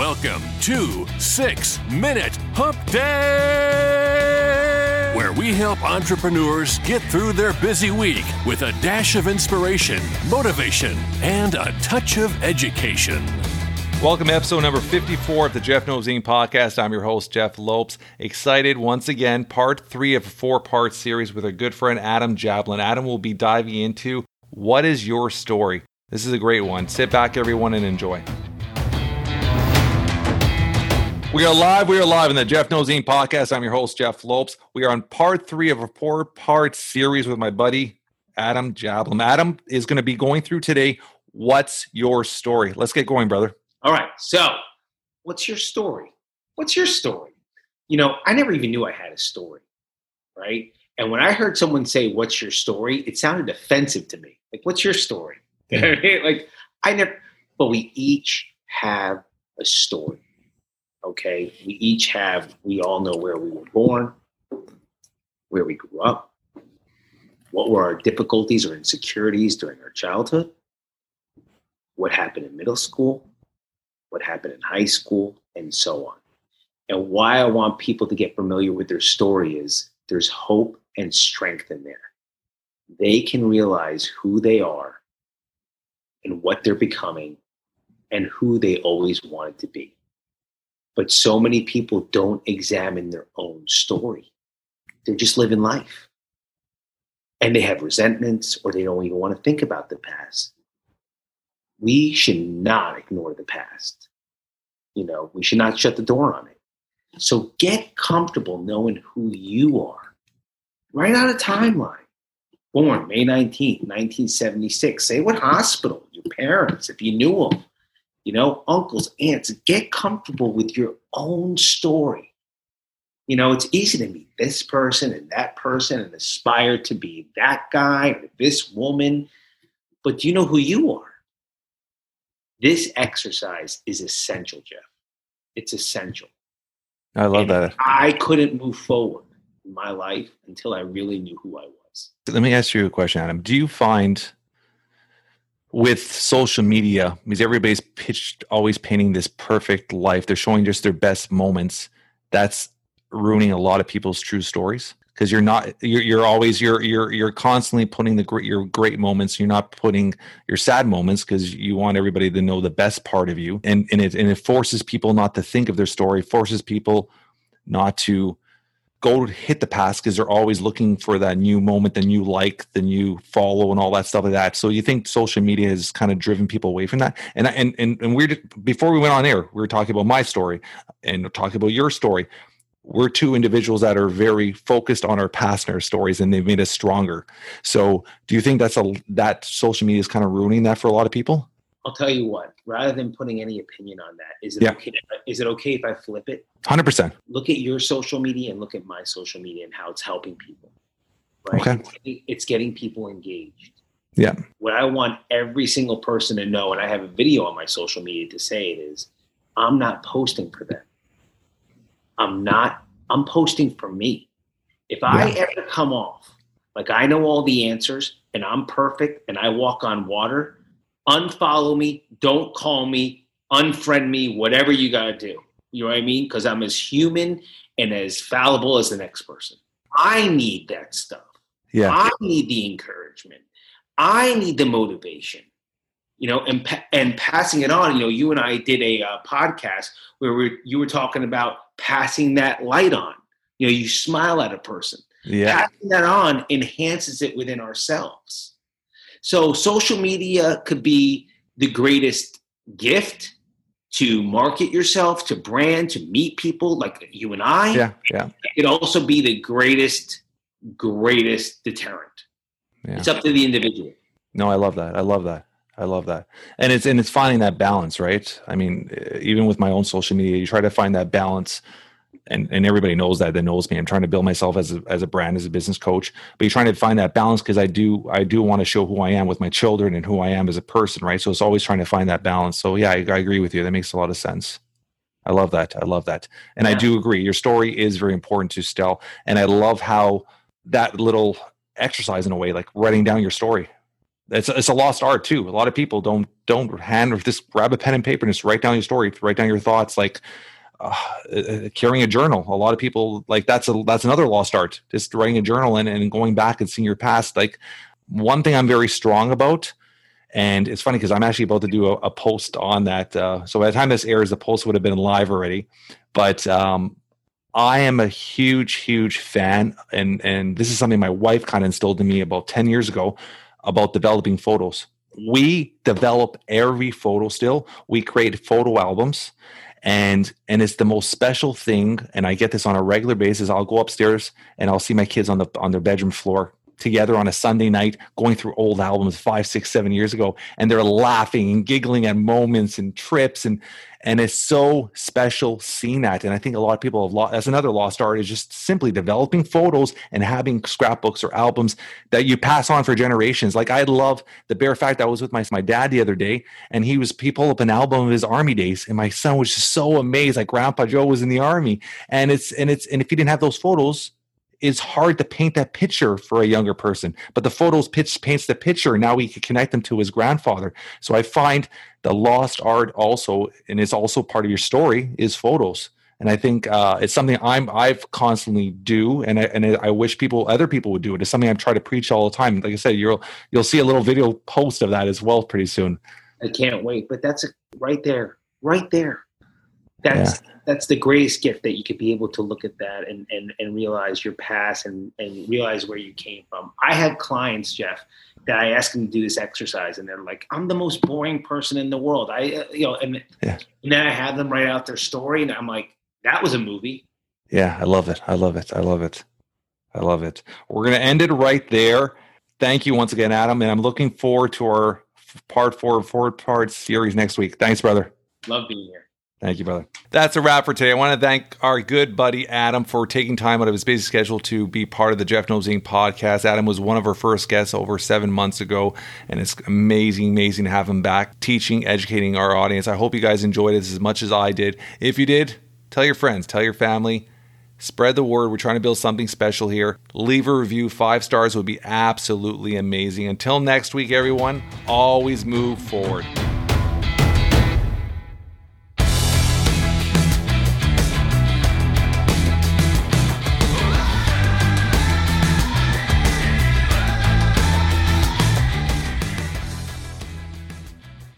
Welcome to Six Minute Hump Day, where we help entrepreneurs get through their busy week with a dash of inspiration, motivation, and a touch of education. Welcome to episode number 54 of the Jeff Knows Inc. podcast. I'm your host, Jeff Lopes. Excited once again, part three of a four part series with our good friend Adam Jablin. Adam will be diving into what is your story? This is a great one. Sit back, everyone, and enjoy. We are live. We are live in the Jeff Knows Inc. podcast. I'm your host, Jeff Lopes. We are on part three of a four part series with my buddy, Adam Jablin. Adam is going to be going through today. What's your story? Let's get going, brother. All right. So, what's your story? What's your story? You know, I never even knew I had a story, right? And when I heard someone say, What's your story? it sounded offensive to me. Like, what's your story? like, I never, but we each have a story Okay, we each have, we all know where we were born, where we grew up, what were our difficulties or insecurities during our childhood, what happened in middle school, what happened in high school, and so on. And why I want people to get familiar with their story is there's hope and strength in there. They can realize who they are and what they're becoming and who they always wanted to be. But so many people don't examine their own story. They're just living life. And they have resentments or they don't even want to think about the past. We should not ignore the past. You know, we should not shut the door on it. So get comfortable knowing who you are. Write out a timeline. Born May 19th, 1976. Say what hospital, your parents, if you knew them you know, uncles, aunts, get comfortable with your own story. You know, it's easy to meet this person and that person and aspire to be that guy or this woman, but do you know who you are? This exercise is essential, Jeff. It's essential. I love and that. I couldn't move forward in my life until I really knew who I was. Let me ask you a question, Adam. Do you find with social media because everybody's pitched always painting this perfect life. They're showing just their best moments. That's ruining a lot of people's true stories because you're not you're, you're always you're you're you're constantly putting the great your great moments. You're not putting your sad moments because you want everybody to know the best part of you. And and it and it forces people not to think of their story forces people not to go hit the pass because they're always looking for that new moment, the new like, the new follow, and all that stuff like that. So you think social media has kind of driven people away from that? And and and and we're before we went on air, we were talking about my story and talking about your story. We're two individuals that are very focused on our past and our stories, and they've made us stronger. So, do you think that's a that social media is kind of ruining that for a lot of people? I'll tell you what. Rather than putting any opinion on that, is it yeah. okay? Is it okay if I flip it? Hundred percent. Look at your social media and look at my social media and how it's helping people. Right? Okay. It's getting, it's getting people engaged. Yeah. What I want every single person to know, and I have a video on my social media to say it is, I'm not posting for them. I'm not. I'm posting for me. If yeah. I ever come off like I know all the answers and I'm perfect and I walk on water unfollow me, don't call me, unfriend me, whatever you got to do. You know what I mean? Because I'm as human and as fallible as the next person. I need that stuff. Yeah. I need the encouragement. I need the motivation. You know, and and passing it on. You know, you and I did a uh, podcast where we you were talking about passing that light on. You know, you smile at a person. Yeah. Passing that on enhances it within ourselves. So social media could be the greatest gift to market yourself, to brand, to meet people like you and I. Yeah, yeah. It could also be the greatest, greatest deterrent. Yeah. It's up to the individual. No, I love that. I love that. I love that. And it's and it's finding that balance, right? I mean, even with my own social media, you try to find that balance and, and everybody knows that that knows me. I'm trying to build myself as a, as a brand, as a business coach, but you're trying to find that balance because I do, I do want to show who I am with my children and who I am as a person. Right. So it's always trying to find that balance. So yeah, I, I agree with you. That makes a lot of sense. I love that. I love that. And yeah. I do agree. Your story is very important to Stell. And I love how that little exercise in a way, like writing down your story, it's it's a lost art too. A lot of people don't don't hand or just grab a pen and paper and just write down your story, write down your thoughts. Like uh, carrying a journal. A lot of people like that's a that's another lost art. Just writing a journal and, and going back and seeing your past. Like one thing I'm very strong about, and it's funny because I'm actually about to do a, a post on that. Uh, so by the time this airs, the post would have been live already. But um, I am a huge, huge fan, and and this is something my wife kind of instilled in me about ten years ago about developing photos. We develop every photo still. We create photo albums and and it's the most special thing and i get this on a regular basis. I'll go upstairs and i'll see my kids on the on their bedroom floor together on a Sunday night going through old albums five, six, seven years ago, and they're laughing and giggling at moments and trips and and it's so special seeing that. And I think a lot of people have lost. That's another lost art is just simply developing photos and having scrapbooks or albums that you pass on for generations. Like I love the bare fact I was with my my dad the other day, and he was he pulled up an album of his army days, and my son was just so amazed. Like Grandpa Joe was in the army, and it's and it's and if he didn't have those photos is hard to paint that picture for a younger person. But the photos pitch paints the picture. Now we can connect them to his grandfather. So I find the lost art also, and it's also part of your story, is photos. And I think uh, it's something I'm I've constantly do, and I, and I wish people other people would do it. It's something I try to preach all the time. Like I said, you'll you'll see a little video post of that as well pretty soon. I can't wait. But that's right there, right there. That's yeah that's the greatest gift that you could be able to look at that and and, and realize your past and and realize where you came from. I had clients, Jeff, that I asked them to do this exercise, and they're like, "I'm the most boring person in the world." I, uh, you know, and, yeah. and then I have them write out their story, and I'm like, "That was a movie." Yeah, I love it. I love it. I love it. I love it. We're going to end it right there. Thank you once again, Adam, and I'm looking forward to our part four, four part series next week. Thanks, brother. Love being here. Thank you, brother. That's a wrap for today. I want to thank our good buddy Adam for taking time out of his busy schedule to be part of the Jeff Knows Inc. podcast. Adam was one of our first guests over seven months ago, and it's amazing, amazing to have him back teaching, educating our audience. I hope you guys enjoyed it as much as I did. If you did, tell your friends, tell your family. Spread the word. We're trying to build something special here. Leave a review. Five stars would be absolutely amazing. Until next week, everyone, always move forward.